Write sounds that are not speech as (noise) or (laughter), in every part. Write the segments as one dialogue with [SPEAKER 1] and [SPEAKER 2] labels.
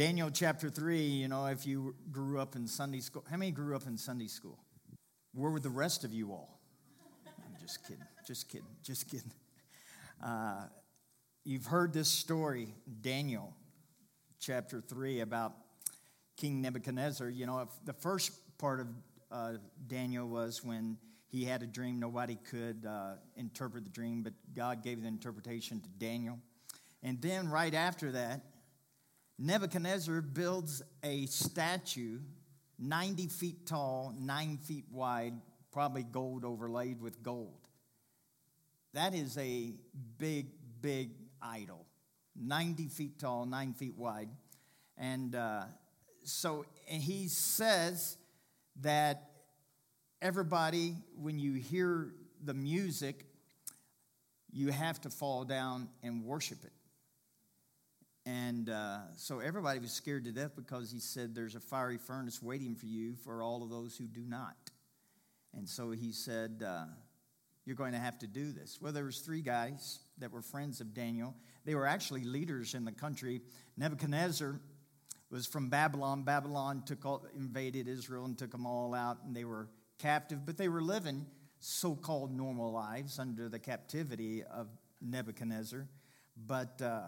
[SPEAKER 1] Daniel chapter 3, you know, if you grew up in Sunday school, how many grew up in Sunday school? Where were the rest of you all? I'm just kidding, just kidding, just kidding. Uh, you've heard this story, Daniel chapter 3, about King Nebuchadnezzar. You know, the first part of uh, Daniel was when he had a dream. Nobody could uh, interpret the dream, but God gave the interpretation to Daniel. And then right after that, Nebuchadnezzar builds a statue 90 feet tall, 9 feet wide, probably gold overlaid with gold. That is a big, big idol. 90 feet tall, 9 feet wide. And uh, so he says that everybody, when you hear the music, you have to fall down and worship it. And uh, so everybody was scared to death because he said, There's a fiery furnace waiting for you for all of those who do not. And so he said, uh, You're going to have to do this. Well, there was three guys that were friends of Daniel. They were actually leaders in the country. Nebuchadnezzar was from Babylon. Babylon took all, invaded Israel and took them all out, and they were captive, but they were living so called normal lives under the captivity of Nebuchadnezzar. But uh,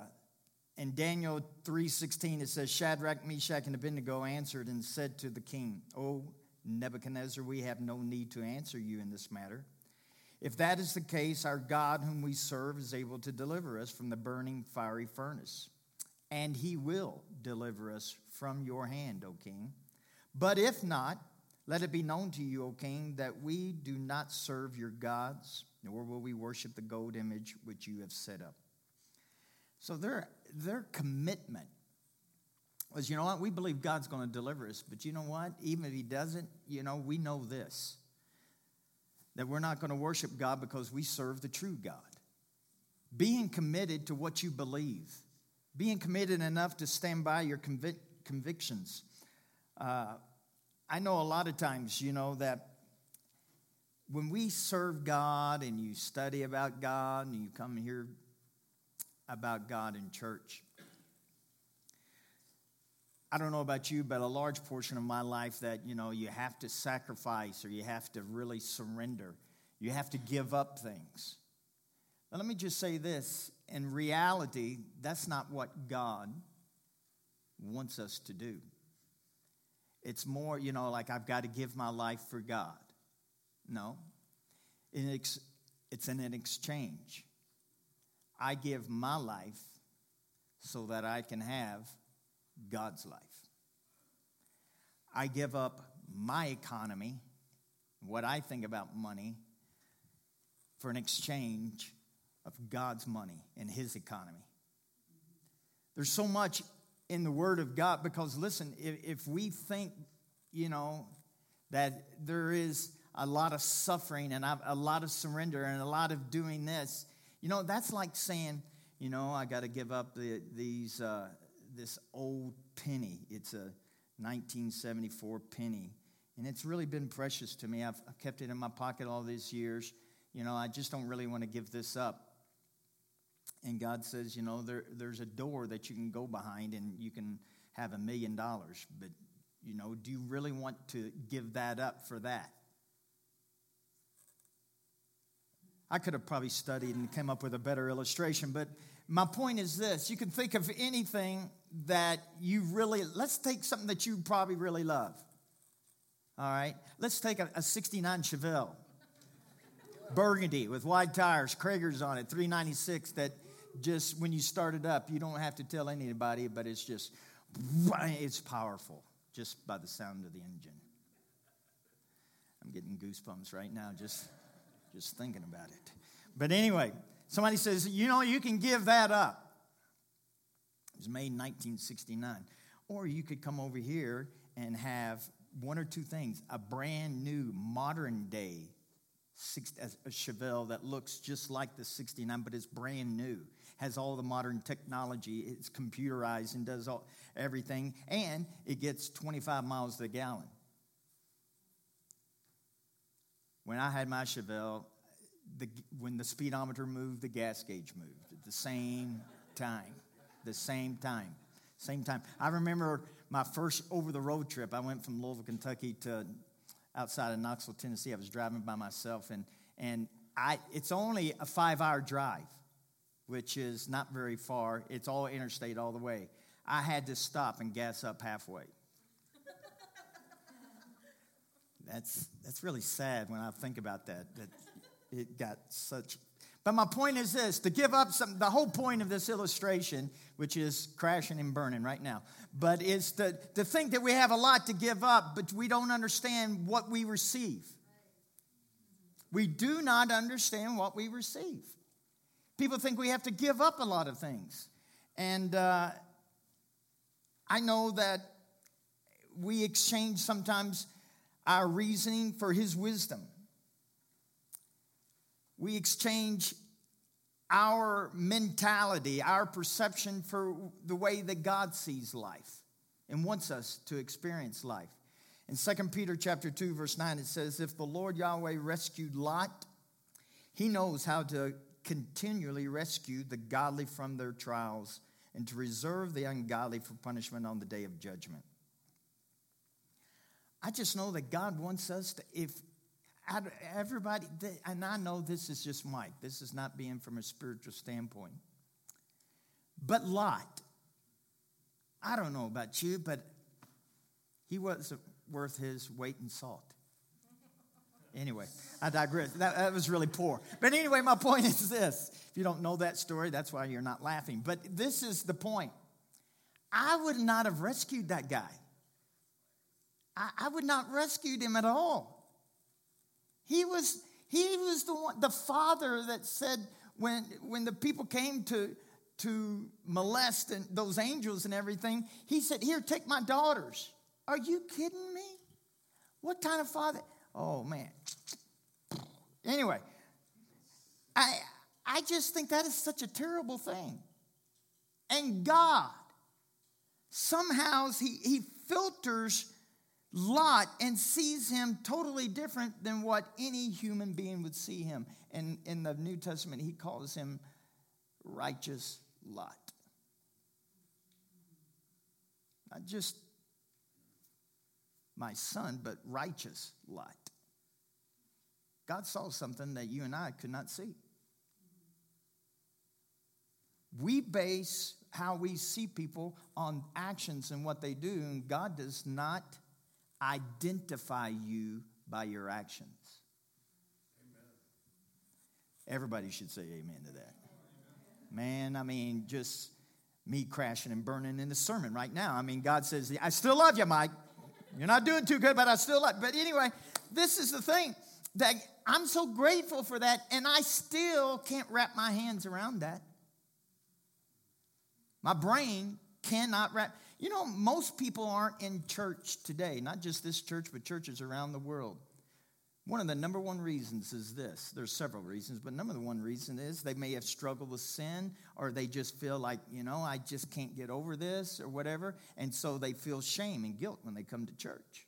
[SPEAKER 1] in Daniel 3:16 it says Shadrach, Meshach and Abednego answered and said to the king, "O Nebuchadnezzar, we have no need to answer you in this matter. If that is the case, our God whom we serve is able to deliver us from the burning fiery furnace, and he will deliver us from your hand, O king. But if not, let it be known to you, O king, that we do not serve your gods, nor will we worship the gold image which you have set up. So their, their commitment was, you know what, we believe God's going to deliver us, but you know what? Even if He doesn't, you know, we know this that we're not going to worship God because we serve the true God. Being committed to what you believe, being committed enough to stand by your convic- convictions. Uh, I know a lot of times, you know, that when we serve God and you study about God and you come here about God in church. I don't know about you, but a large portion of my life that, you know, you have to sacrifice or you have to really surrender. You have to give up things. But let me just say this in reality, that's not what God wants us to do. It's more, you know, like I've got to give my life for God. No, it's in an exchange. I give my life so that I can have God's life. I give up my economy, what I think about money, for an exchange of God's money and His economy. There's so much in the Word of God because, listen, if, if we think, you know, that there is a lot of suffering and a lot of surrender and a lot of doing this, you know, that's like saying, you know, I got to give up the, these, uh, this old penny. It's a 1974 penny. And it's really been precious to me. I've, I've kept it in my pocket all these years. You know, I just don't really want to give this up. And God says, you know, there, there's a door that you can go behind and you can have a million dollars. But, you know, do you really want to give that up for that? I could have probably studied and came up with a better illustration, but my point is this you can think of anything that you really, let's take something that you probably really love. All right, let's take a, a 69 Chevelle, burgundy with wide tires, Cragars on it, 396 that just when you start it up, you don't have to tell anybody, but it's just, it's powerful just by the sound of the engine. I'm getting goosebumps right now just just thinking about it. But anyway, somebody says, you know, you can give that up. It was made in 1969. Or you could come over here and have one or two things a brand new, modern day a Chevelle that looks just like the 69, but it's brand new. Has all the modern technology. It's computerized and does all, everything. And it gets 25 miles to the gallon. When I had my Chevelle, the, when the speedometer moved, the gas gauge moved at the same time. The same time. Same time. I remember my first over the road trip. I went from Louisville, Kentucky to outside of Knoxville, Tennessee. I was driving by myself, and, and I, it's only a five hour drive, which is not very far. It's all interstate all the way. I had to stop and gas up halfway. That's, that's really sad when I think about that, that it got such but my point is this to give up some, the whole point of this illustration, which is crashing and burning right now, but is to, to think that we have a lot to give up, but we don't understand what we receive. We do not understand what we receive. People think we have to give up a lot of things. And uh, I know that we exchange sometimes our reasoning for his wisdom we exchange our mentality, our perception for the way that God sees life and wants us to experience life. In 2 Peter chapter 2 verse 9 it says if the Lord Yahweh rescued Lot, he knows how to continually rescue the godly from their trials and to reserve the ungodly for punishment on the day of judgment. I just know that God wants us to if everybody, and I know this is just Mike, this is not being from a spiritual standpoint. But Lot, I don't know about you, but he wasn't worth his weight in salt. Anyway, I digress. That, that, was really poor. But anyway, my point is this. If you don't know that story, that's why you're not laughing. But this is the point. I would not have rescued that guy. I, I would not rescued him at all. He was, he was the one, the father that said when, when the people came to, to molest and those angels and everything, he said, Here, take my daughters. Are you kidding me? What kind of father? Oh man. Anyway, I I just think that is such a terrible thing. And God, somehow he, he filters Lot and sees him totally different than what any human being would see him. And in the New Testament, he calls him righteous Lot. Not just my son, but righteous Lot. God saw something that you and I could not see. We base how we see people on actions and what they do, and God does not identify you by your actions. Amen. Everybody should say amen to that. Man, I mean, just me crashing and burning in the sermon right now. I mean, God says, I still love you, Mike. You're not doing too good, but I still love. You. But anyway, this is the thing that I'm so grateful for that, and I still can't wrap my hands around that. My brain cannot wrap. You know, most people aren't in church today, not just this church, but churches around the world. One of the number one reasons is this. There's several reasons, but number one reason is they may have struggled with sin or they just feel like, you know, I just can't get over this or whatever. And so they feel shame and guilt when they come to church.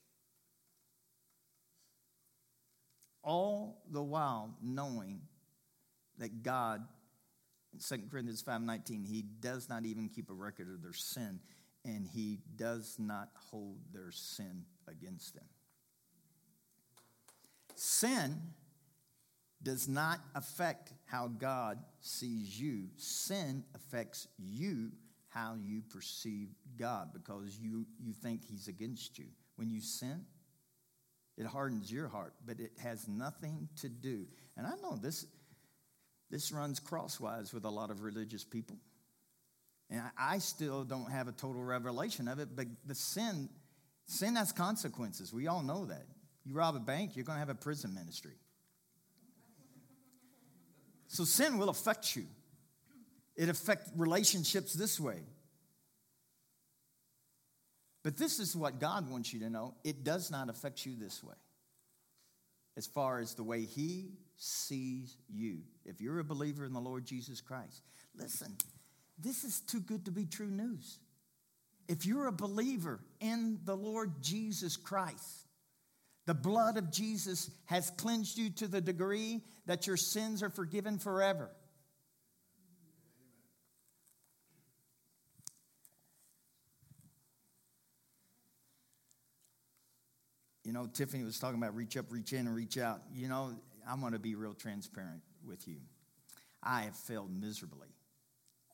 [SPEAKER 1] All the while knowing that God, in 2 Corinthians 5.19, he does not even keep a record of their sin and he does not hold their sin against them. Sin does not affect how God sees you. Sin affects you how you perceive God because you, you think he's against you. When you sin, it hardens your heart, but it has nothing to do. And I know this, this runs crosswise with a lot of religious people. And I still don't have a total revelation of it, but the sin, sin has consequences. We all know that. You rob a bank, you're going to have a prison ministry. So sin will affect you. It affects relationships this way. But this is what God wants you to know. It does not affect you this way. As far as the way He sees you. If you're a believer in the Lord Jesus Christ, listen, this is too good to be true news. If you're a believer in the Lord Jesus Christ, the blood of Jesus has cleansed you to the degree that your sins are forgiven forever. You know, Tiffany was talking about reach up, reach in, and reach out. You know, I'm going to be real transparent with you. I have failed miserably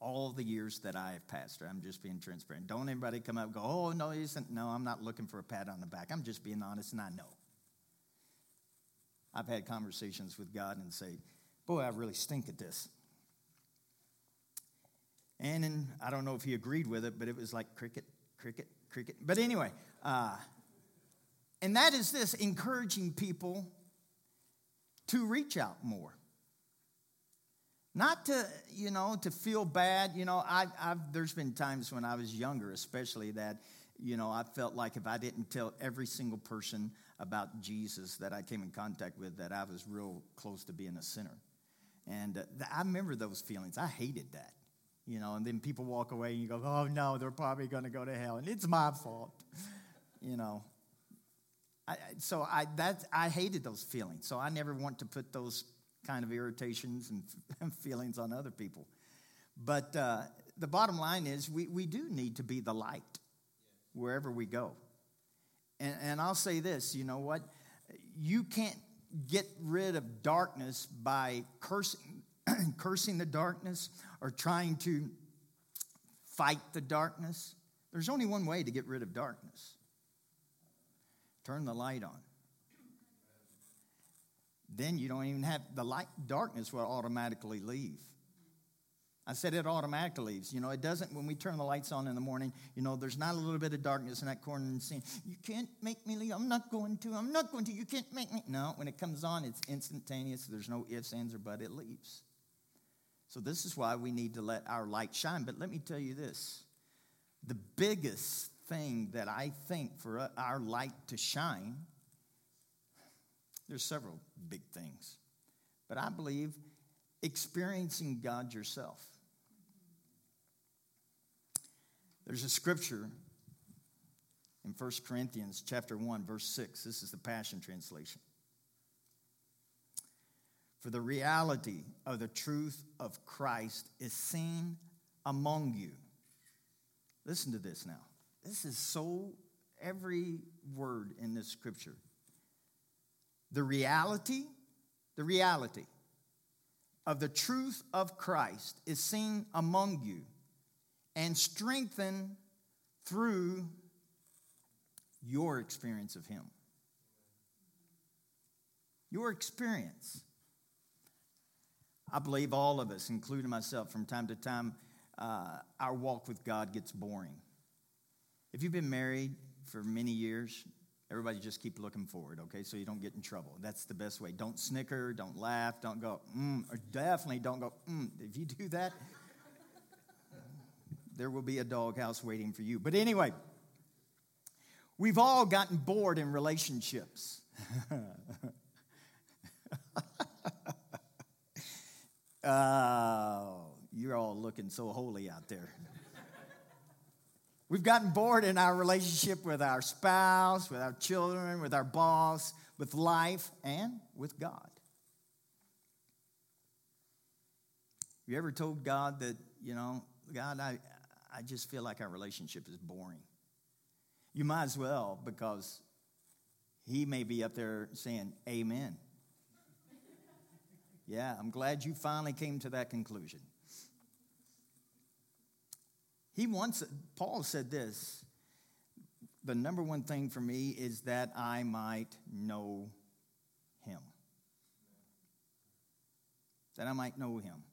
[SPEAKER 1] all the years that I have pastored. I'm just being transparent. Don't anybody come up and go, oh, no, he isn't. No, I'm not looking for a pat on the back. I'm just being honest, and I know. I've had conversations with God and say, boy, I really stink at this. And then, I don't know if he agreed with it, but it was like cricket, cricket, cricket. But anyway, uh, and that is this encouraging people to reach out more. Not to, you know, to feel bad. You know, I, I've, there's been times when I was younger, especially, that, you know, I felt like if I didn't tell every single person about Jesus that I came in contact with, that I was real close to being a sinner. And uh, I remember those feelings. I hated that, you know, and then people walk away and you go, oh no, they're probably going to go to hell, and it's my fault, you know. I, so I, that, I hated those feelings. So I never want to put those kind of irritations (laughs) and feelings on other people. But uh, the bottom line is we, we do need to be the light wherever we go. And, and I'll say this you know what? You can't get rid of darkness by cursing, (clears throat) cursing the darkness or trying to fight the darkness. There's only one way to get rid of darkness turn the light on then you don't even have the light darkness will automatically leave. I said it automatically leaves. You know it doesn't when we turn the lights on in the morning you know there's not a little bit of darkness in that corner and saying you can't make me leave. I'm not going to i'm not going to you can't make me. No when it comes on it's instantaneous. There's no ifs ands or but it leaves. So this is why we need to let our light shine. But let me tell you this. The biggest thing that i think for uh, our light to shine there's several big things. But I believe experiencing God yourself. There's a scripture in 1 Corinthians chapter 1 verse 6. This is the Passion translation. For the reality of the truth of Christ is seen among you. Listen to this now. This is so every word in this scripture the reality, the reality of the truth of Christ is seen among you and strengthened through your experience of Him. Your experience. I believe all of us, including myself, from time to time, uh, our walk with God gets boring. If you've been married for many years, Everybody just keep looking forward, okay, so you don't get in trouble. That's the best way. Don't snicker, don't laugh, don't go, mm, or definitely don't go, mm. If you do that, (laughs) there will be a doghouse waiting for you. But anyway, we've all gotten bored in relationships. (laughs) oh, you're all looking so holy out there. We've gotten bored in our relationship with our spouse, with our children, with our boss, with life, and with God. You ever told God that, you know, God, I, I just feel like our relationship is boring? You might as well because He may be up there saying, Amen. yeah, I'm glad you finally came to that conclusion. He wants, Paul said this the number one thing for me is that I might know him. That I might know him.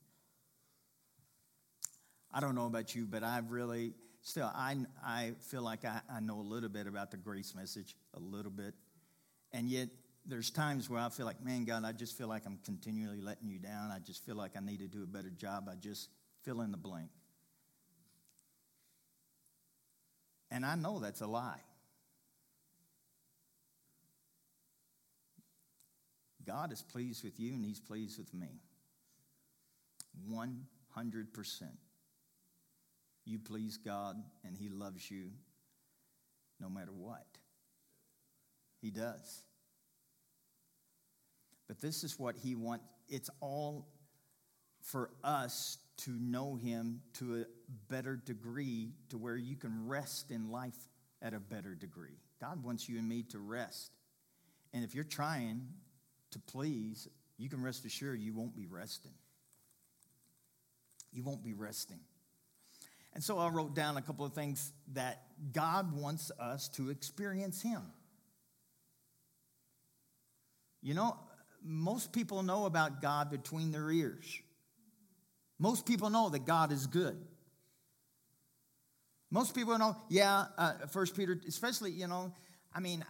[SPEAKER 1] I don't know about you, but I've really, still, I, I feel like I, I know a little bit about the grace message, a little bit. And yet, there's times where I feel like, man, God, I just feel like I'm continually letting you down. I just feel like I need to do a better job. I just fill in the blank. And I know that's a lie. God is pleased with you and He's pleased with me. 100%. You please God and He loves you no matter what. He does. But this is what He wants. It's all for us to know Him to a better degree to where you can rest in life at a better degree. God wants you and me to rest And if you're trying to please, you can rest assured you won't be resting. You won't be resting. And so I wrote down a couple of things that God wants us to experience Him. You know, most people know about God between their ears. Most people know that God is good. Most people know, yeah, uh, First Peter, especially, you know, I mean,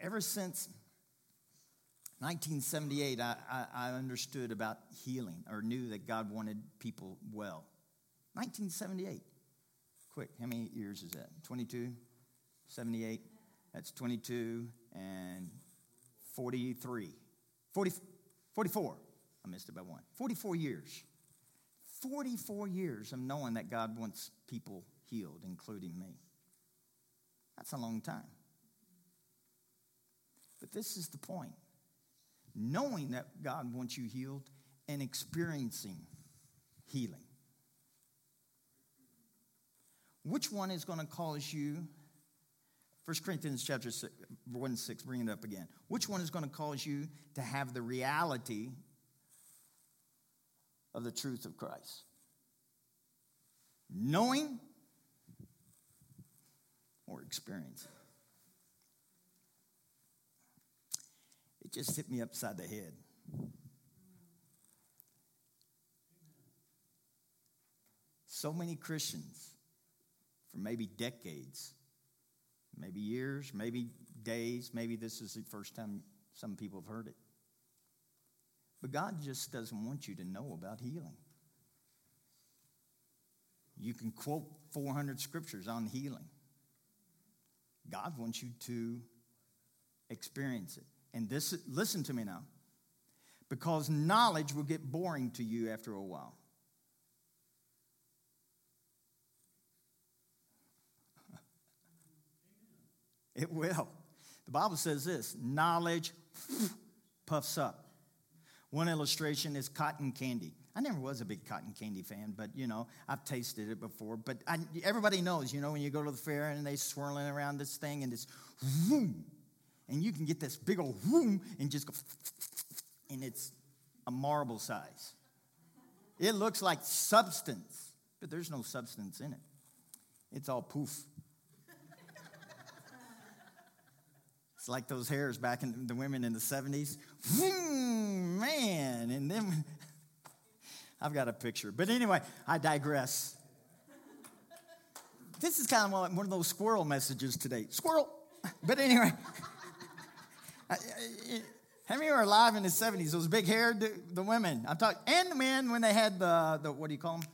[SPEAKER 1] ever since 1978, I, I, I understood about healing or knew that God wanted people well. 1978. Quick, how many years is that? 22? 78? That's 22 and 43. 40, 44. I missed it by one. 44 years. 44 years of knowing that God wants people healed, including me. That's a long time. But this is the point knowing that God wants you healed and experiencing healing. Which one is going to cause you 1 Corinthians chapter 6, 1 6, bring it up again. Which one is going to cause you to have the reality of the truth of Christ? Knowing or experiencing? It just hit me upside the head. So many Christians, for maybe decades, maybe years, maybe days, maybe this is the first time some people have heard it. But God just doesn't want you to know about healing. You can quote 400 scriptures on healing. God wants you to experience it. And this listen to me now. Because knowledge will get boring to you after a while. (laughs) It will. The Bible says this knowledge (laughs) puffs up. One illustration is cotton candy. I never was a big cotton candy fan, but you know, I've tasted it before. But I, everybody knows, you know, when you go to the fair and they swirling around this thing and it's whoom, and you can get this big old whoom and just go, (sniffs) and it's a marble size. It looks like substance, but there's no substance in it. It's all poof. It's like those hairs back in the women in the 70s. Hmm, man. And then (laughs) I've got a picture. But anyway, I digress. This is kind of one of those squirrel messages today. Squirrel. But anyway, (laughs) how many were alive in the 70s? Those big haired, the, the women. I'm talking, and the men when they had the, the what do you call them?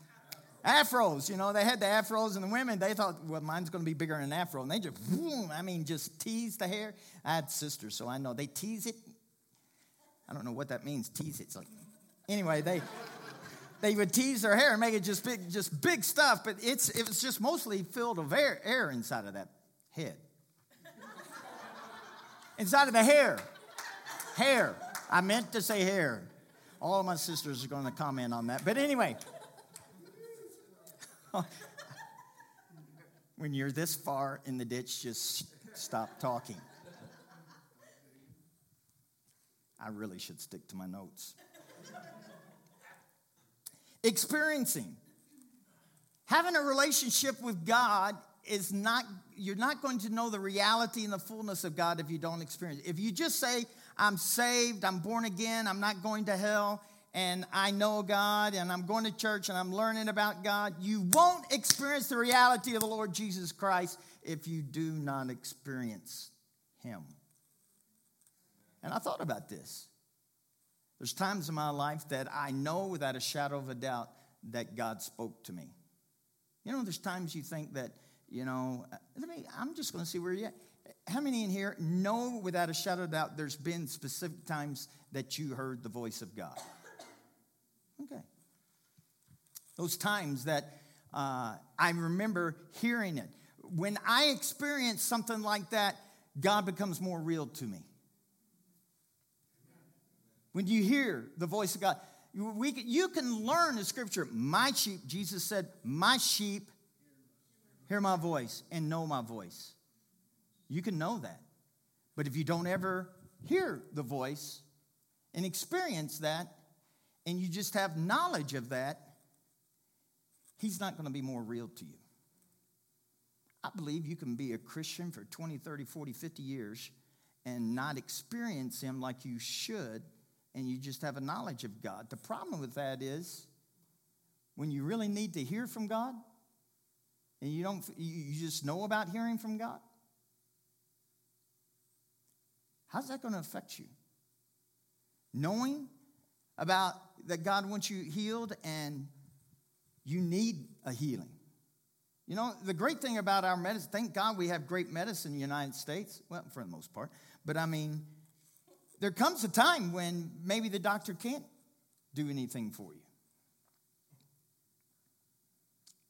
[SPEAKER 1] Afros, you know, they had the afros, and the women, they thought, well, mine's going to be bigger than an afro. And they just, boom, I mean, just tease the hair. I had sisters, so I know they tease it. I don't know what that means, tease it. It's like, anyway, they. They would tease their hair and make it just big, just big stuff, but it's it was just mostly filled with air, air inside of that head. inside of the hair. Hair. I meant to say hair. All of my sisters are going to comment on that. But anyway, (laughs) when you're this far in the ditch, just stop talking. I really should stick to my notes. Experiencing. Having a relationship with God is not, you're not going to know the reality and the fullness of God if you don't experience it. If you just say, I'm saved, I'm born again, I'm not going to hell, and I know God and I'm going to church and I'm learning about God, you won't experience the reality of the Lord Jesus Christ if you do not experience Him. And I thought about this. There's times in my life that I know without a shadow of a doubt that God spoke to me. You know, there's times you think that, you know, let me, I'm just going to see where you're at. How many in here know without a shadow of doubt there's been specific times that you heard the voice of God? Okay. Those times that uh, I remember hearing it. When I experience something like that, God becomes more real to me. When you hear the voice of God, we, you can learn the scripture. My sheep, Jesus said, My sheep hear my voice and know my voice. You can know that. But if you don't ever hear the voice and experience that, and you just have knowledge of that, He's not going to be more real to you. I believe you can be a Christian for 20, 30, 40, 50 years and not experience Him like you should, and you just have a knowledge of God. The problem with that is when you really need to hear from God, and you don't you just know about hearing from God, how's that going to affect you? Knowing about that God wants you healed and you need a healing. You know, the great thing about our medicine, thank God we have great medicine in the United States, well, for the most part, but I mean, there comes a time when maybe the doctor can't do anything for you.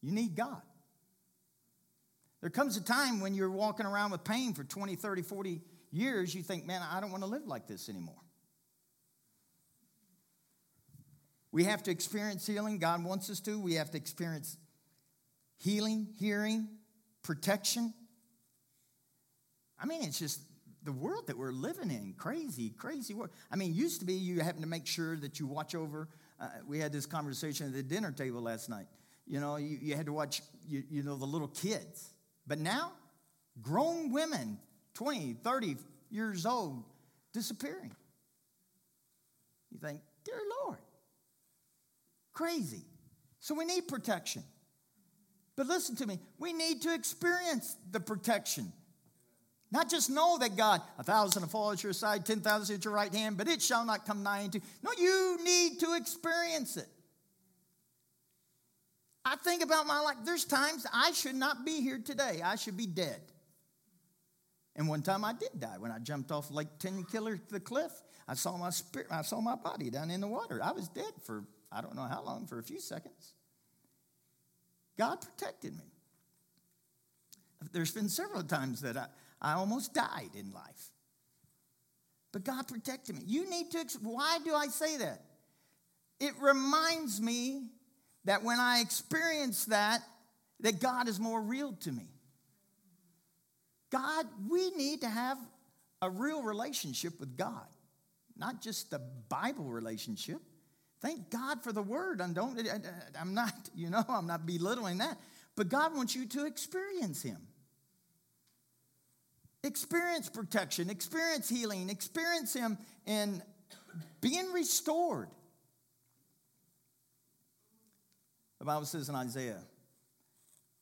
[SPEAKER 1] You need God. There comes a time when you're walking around with pain for 20, 30, 40 years, you think, man, I don't want to live like this anymore. We have to experience healing. God wants us to. We have to experience healing, hearing, protection. I mean, it's just the world that we're living in crazy, crazy world. I mean, used to be you having to make sure that you watch over. Uh, we had this conversation at the dinner table last night. You know, you, you had to watch, you, you know, the little kids. But now, grown women, 20, 30 years old, disappearing. You think, crazy. So we need protection. But listen to me, we need to experience the protection. Not just know that God, a thousand will fall at your side, 10,000 at your right hand, but it shall not come nigh unto you. No, you need to experience it. I think about my life. There's times I should not be here today. I should be dead. And one time I did die when I jumped off Lake Tenkiller the cliff. I saw my spirit, I saw my body down in the water. I was dead for I don't know how long, for a few seconds. God protected me. There's been several times that I, I almost died in life. But God protected me. You need to, why do I say that? It reminds me that when I experience that, that God is more real to me. God, we need to have a real relationship with God, not just a Bible relationship. Thank God for the word. I don't, I'm not, (laughs) you know, I'm not belittling that. But God wants you to experience Him. Experience protection, experience healing, experience Him in being restored. The Bible says in Isaiah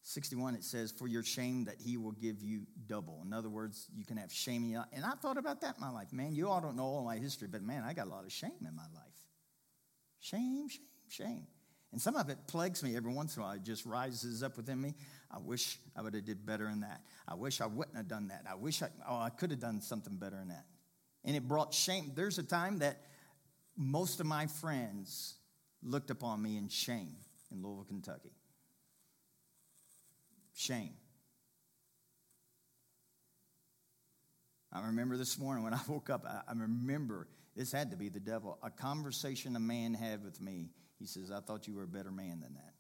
[SPEAKER 1] 61, it says, For your shame that he will give you double. In other words, you can have shame. And I thought about that in my life. Man, you all don't know all my history, but man, I got a lot of shame in my life. Shame, shame, shame. And some of it plagues me every once in a while. It just rises up within me. I wish I would have did better in that. I wish I wouldn't have done that. I wish I, oh, I could have done something better in that. And it brought shame. There's a time that most of my friends looked upon me in shame in Louisville, Kentucky. Shame. I remember this morning when I woke up, I, remember this had to be the devil. A conversation a man had with me. He says, I thought you were a better man than that.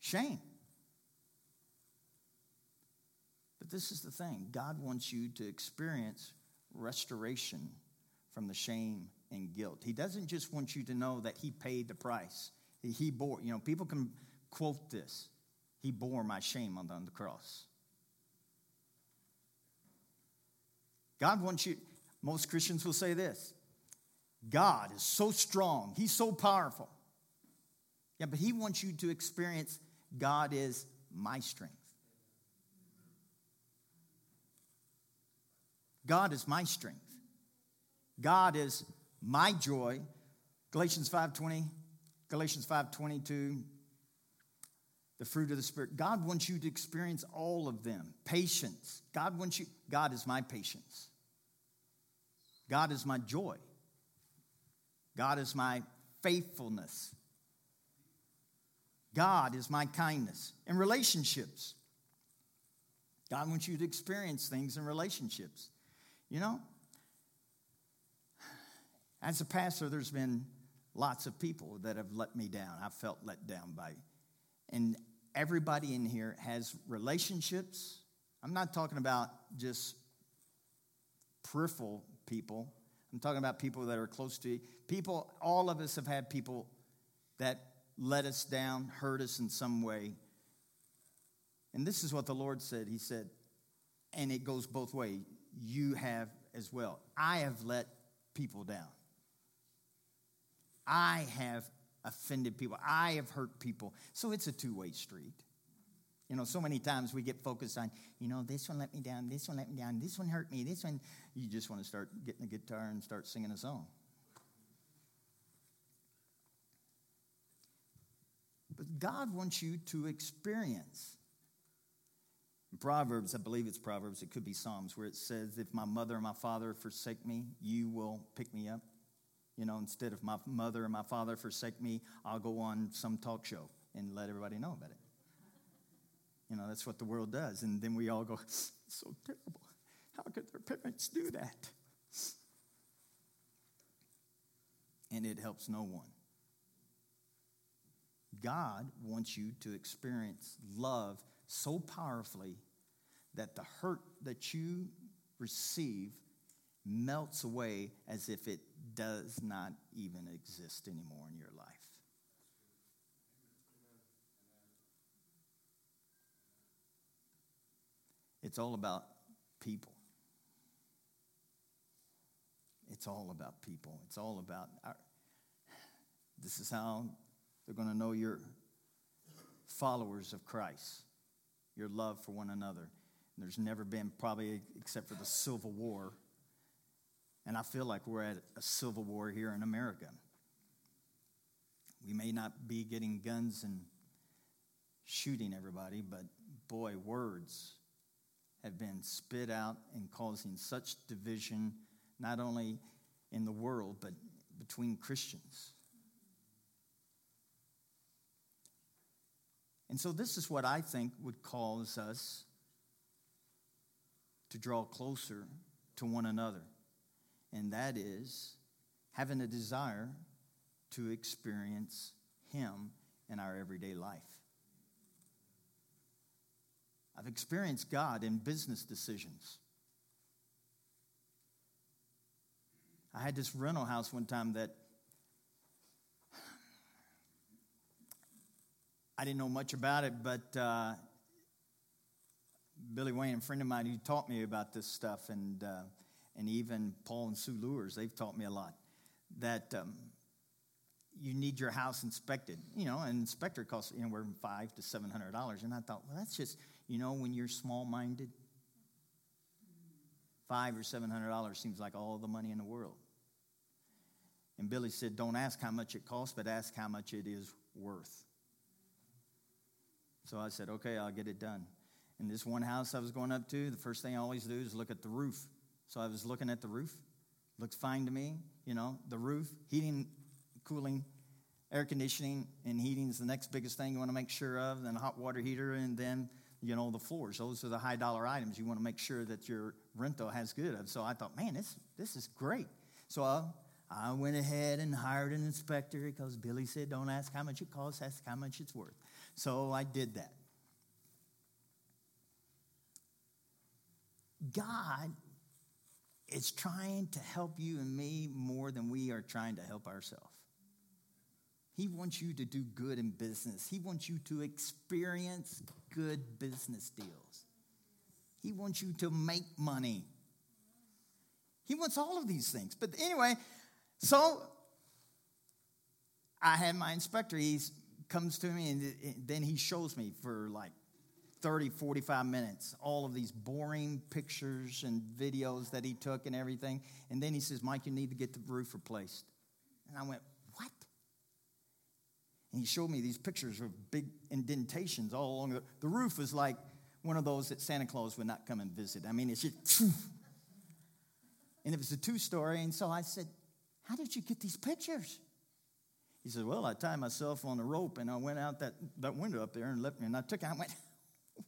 [SPEAKER 1] Shame. But this is the thing God wants you to experience restoration from the shame and guilt. He doesn't just want you to know that He paid the price. He bore, you know, people can quote this He bore my shame on the, cross. God wants you, most Christians will say this God is so strong, He's so powerful. Yeah, but He wants you to experience God is my strength. God is my strength. God is my joy. Galatians 5:20, Galatians 5:22, the fruit of the spirit. God wants you to experience all of them. Patience. God wants you God is my patience. God is my joy. God is my faithfulness. God is my kindness. In relationships, God wants you to experience things in relationships. You know, as a pastor, there's been lots of people that have let me down. I felt let down by. And everybody in here has relationships. I'm not talking about just peripheral people. I'm talking about people that are close to you. People, all of us have had people that let us down, hurt us in some way. And this is what the Lord said. He said, and it goes both ways. You have as well. I have let people down. I have offended people. I have hurt people. So it's a two way street. You know, so many times we get focused on, you know, this one let me down, this one let me down, this one hurt me, this one. You just want to start getting a guitar and start singing a song. But God wants you to experience. In Proverbs, I believe it's Proverbs, it could be Psalms, where it says, If my mother and my father forsake me, you will pick me up. You know, instead of my mother and my father forsake me, I'll go on some talk show and let everybody know about it. You know, that's what the world does. And then we all go, so terrible. How could their parents do that? And it helps no one. God wants you to experience love so powerfully that the hurt that you receive melts away as if it does not even exist anymore in your life. It's all about people. It's all about people. It's all about our, this is how they're going to know you're followers of Christ, your love for one another. And there's never been, probably except for the Civil War, and I feel like we're at a civil war here in America. We may not be getting guns and shooting everybody, but boy, words have been spit out and causing such division, not only in the world, but between Christians. And so, this is what I think would cause us to draw closer to one another and that is having a desire to experience Him in our everyday life. I've experienced God in business decisions. I had this rental house one time that I didn't know much about it, but uh, Billy Wayne, a friend of mine, he taught me about this stuff, and uh, and even Paul and Sue Lures, they've taught me a lot, that um, you need your house inspected. You know, an inspector costs anywhere from five to seven hundred dollars. And I thought, well, that's just, you know, when you're small minded, five or seven hundred dollars seems like all the money in the world. And Billy said, don't ask how much it costs, but ask how much it is worth. So I said, okay, I'll get it done. And this one house I was going up to, the first thing I always do is look at the roof. So I was looking at the roof. Looked fine to me. You know, the roof, heating, cooling, air conditioning, and heating is the next biggest thing you want to make sure of. Then a hot water heater, and then you know the floors. Those are the high dollar items you want to make sure that your rental has good of. So I thought, man, this this is great. So I, I went ahead and hired an inspector because Billy said, don't ask how much it costs, ask how much it's worth. So I did that. God is trying to help you and me more than we are trying to help ourselves. He wants you to do good in business. He wants you to experience good business deals. He wants you to make money. He wants all of these things. But anyway, so I had my inspector. He comes to me and then he shows me for like 30, 45 minutes, all of these boring pictures and videos that he took and everything. And then he says, Mike, you need to get the roof replaced. And I went? And he showed me these pictures of big indentations all along the, the roof was like one of those that Santa Claus would not come and visit. I mean, it's just, and it was a two story. And so I said, How did you get these pictures? He said, Well, I tied myself on a rope and I went out that, that window up there and left me. And I took it. I went,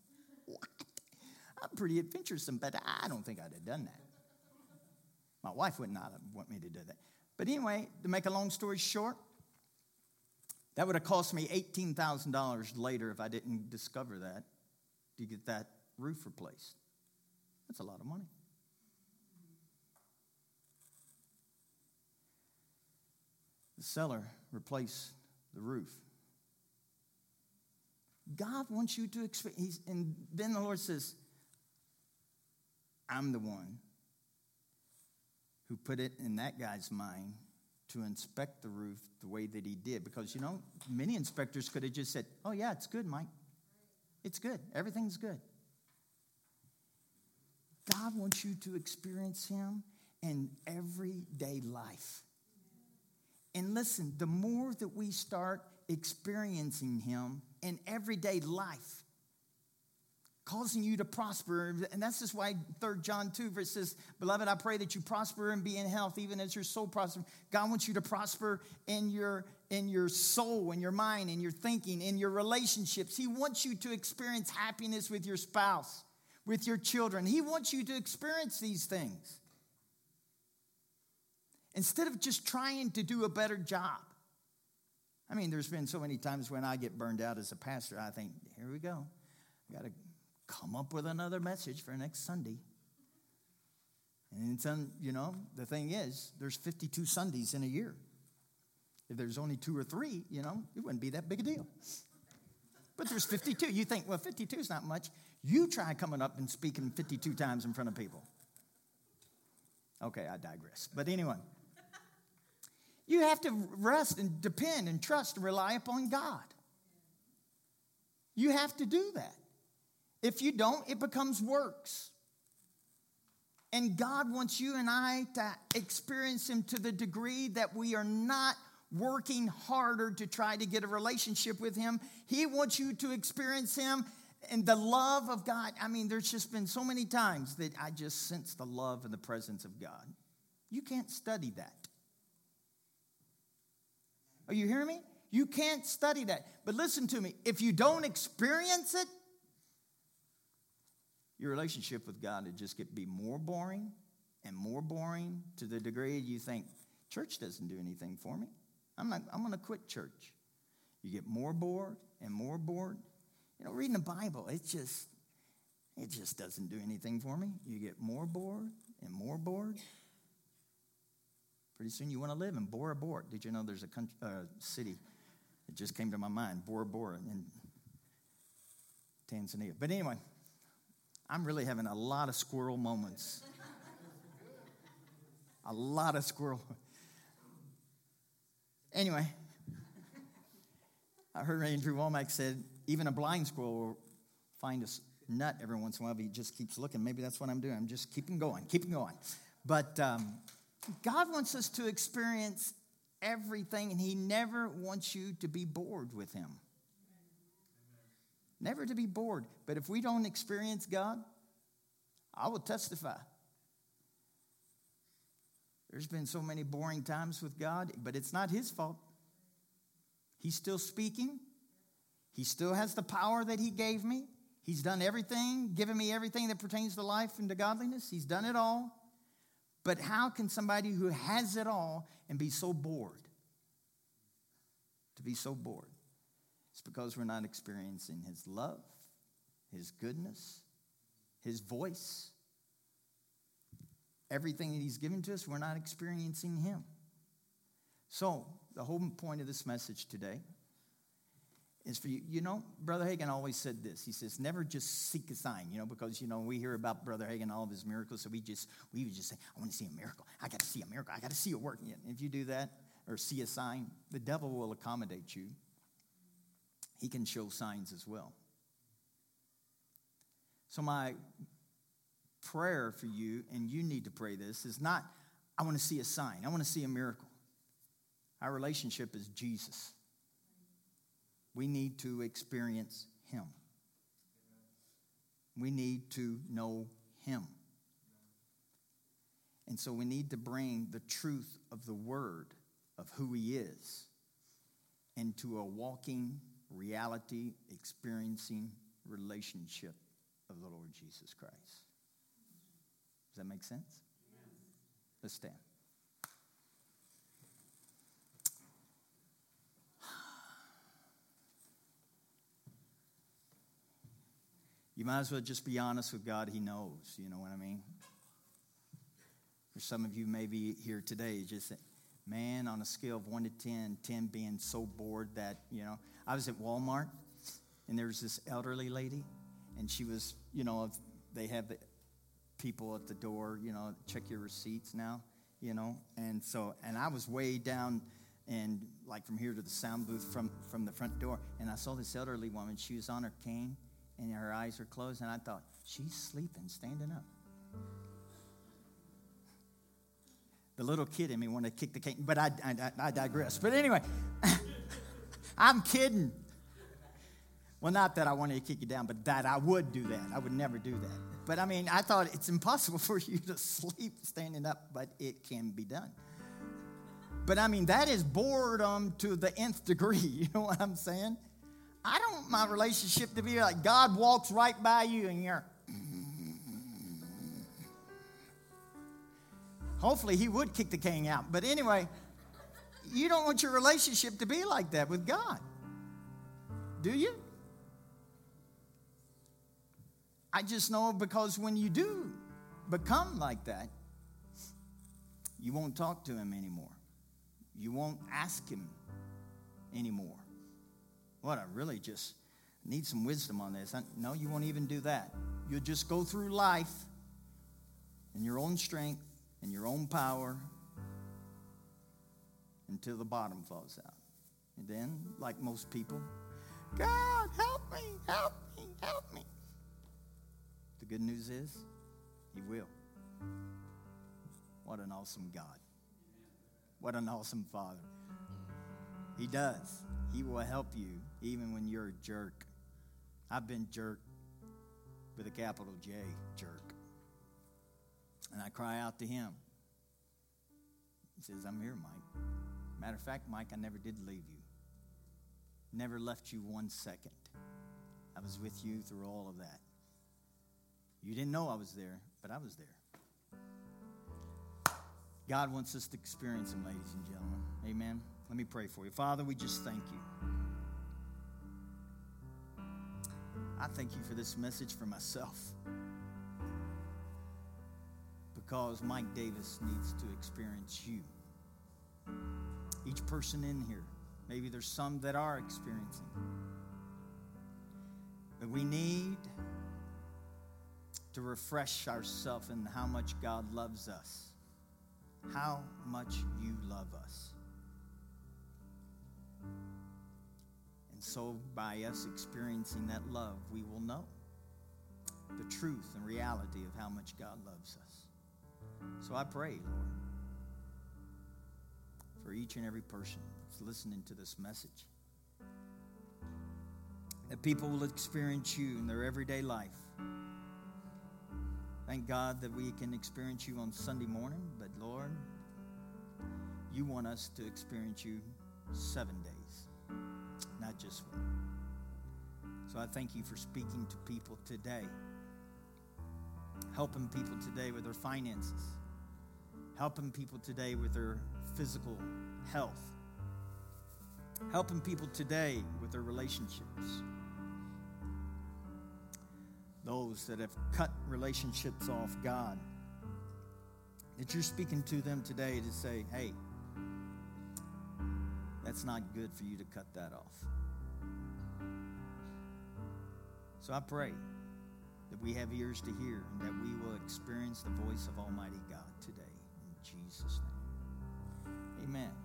[SPEAKER 1] (laughs) I'm pretty adventuresome, but I don't think I'd have done that. My wife would not want me to do that. But anyway, to make a long story short, that would have cost me $18,000 later if I didn't discover that to get that roof replaced. That's a lot of money. The seller replaced the roof. God wants you to experience, and then the Lord says, I'm the one who put it in that guy's mind to inspect the roof the way that he did. Because, you know, many inspectors could have just said, Oh, yeah, it's good, Mike. It's good. Everything's good. God wants you to experience Him in everyday life. And listen, the more that we start experiencing Him in everyday life, causing you to prosper. And that's just why 3 John 2 verse says, Beloved, I pray that you prosper and be in health, even as your soul prospers. God wants you to prosper in your in your soul, in your mind, in your thinking, in your relationships. He wants you to experience happiness with your spouse, with your children. He wants you to experience these things. Instead of just trying to do a better job. I mean, there's been so many times when I get burned out as a pastor, I think, here we go. I got to come up with another message for next Sunday. And then, you know, the thing is, there's 52 Sundays in a year. If there's only two or three, you know, it wouldn't be that big a deal. But there's 52. You think, well, 52 is not much. You try coming up and speaking 52 times in front of people. Okay, I digress. But anyway, you have to rest and depend and trust and rely upon God. You have to do that. If you don't, it becomes works. And God wants you and I to experience Him to the degree that we are not working harder to try to get a relationship with Him. He wants you to experience Him and the love of God. I mean, there's just been so many times that I just sense the love and the presence of God. You can't study that. Are you hearing me? You can't study that. But listen to me if you don't experience it, your relationship with God would just get be more boring and more boring to the degree you think church doesn't do anything for me. I'm not, I'm going to quit church. You get more bored and more bored. You know, reading the Bible, it just it just doesn't do anything for me. You get more bored and more bored. Pretty soon you want to live in Bora Bora. Did you know there's a country, uh, city that just came to my mind, Bora Bora in Tanzania. But anyway, I'm really having a lot of squirrel moments. a lot of squirrel. Anyway, I heard Andrew Wommack said even a blind squirrel will find a nut every once in a while he just keeps looking. Maybe that's what I'm doing. I'm just keeping going, keeping going. But um, God wants us to experience everything, and He never wants you to be bored with Him. Never to be bored. But if we don't experience God, I will testify. There's been so many boring times with God, but it's not His fault. He's still speaking. He still has the power that He gave me. He's done everything, given me everything that pertains to life and to godliness. He's done it all. But how can somebody who has it all and be so bored? To be so bored. It's because we're not experiencing His love, His goodness, His voice. Everything that He's given to us, we're not experiencing Him. So, the whole point of this message today is for you. You know, Brother Hagin always said this. He says, never just seek a sign, you know, because, you know, we hear about Brother Hagin, all of his miracles, so we just, we would just say, I want to see a miracle. I got to see a miracle. I got to see it working. If you do that or see a sign, the devil will accommodate you he can show signs as well. So, my prayer for you, and you need to pray this, is not, I want to see a sign, I want to see a miracle. Our relationship is Jesus. We need to experience Him. We need to know Him. And so we need to bring the truth of the Word of who He is into a walking reality experiencing relationship of the Lord Jesus Christ. Does that make sense? Let's stand. You might as well just be honest with God. He knows. You know what I mean? For some of you, maybe here today, just man, on a scale of one to 10, 10 being so bored that, you know, I was at Walmart and there was this elderly lady and she was, you know, they have people at the door, you know, check your receipts now, you know, and so, and I was way down and like from here to the sound booth from, from the front door. And I saw this elderly woman. She was on her cane and her eyes were closed. And I thought, she's sleeping, standing up. The little kid in me wanted to kick the cane, but I, I, I digress. But anyway, (laughs) I'm kidding. Well, not that I wanted to kick you down, but that I would do that. I would never do that. But I mean, I thought it's impossible (laughs) for you to sleep standing up, but it can be done. But I mean, that is boredom to the nth degree. (laughs) You know what I'm saying? I don't want my relationship to be like God walks right by you and you're. (clears throat) Hopefully, he would kick the king out. But anyway, you don't want your relationship to be like that with God. Do you? I just know because when you do become like that, you won't talk to him anymore. You won't ask him anymore. What, I really just need some wisdom on this. I, No, you won't even do that. You'll just go through life in your own strength and your own power until the bottom falls out. And then, like most people, God, help me, help me, help me. The good news is, He will. What an awesome God. What an awesome Father. He does. He will help you even when you're a jerk. I've been jerk with a capital J, jerk. And I cry out to him. He says, I'm here, Mike. Matter of fact, Mike, I never did leave you. Never left you one second. I was with you through all of that. You didn't know I was there, but I was there. God wants us to experience Him, ladies and gentlemen. Amen. Let me pray for you. Father, we just thank you. I thank you for this message for myself. Because Mike Davis needs to experience you. Each person in here, maybe there's some that are experiencing. But we need to refresh ourselves in how much God loves us how much you love us. And so, by us experiencing that love, we will know the truth and reality of how much God loves us. So I pray, Lord, for each and every person that's listening to this message, that people will experience you in their everyday life. Thank God that we can experience you on Sunday morning, but Lord, you want us to experience you seven days, not just one. So I thank you for speaking to people today, helping people today with their finances, helping people today with their physical health, helping people today with their relationships those that have cut relationships off God, that you're speaking to them today to say, hey, that's not good for you to cut that off. So I pray that we have ears to hear and that we will experience the voice of Almighty God. Amen.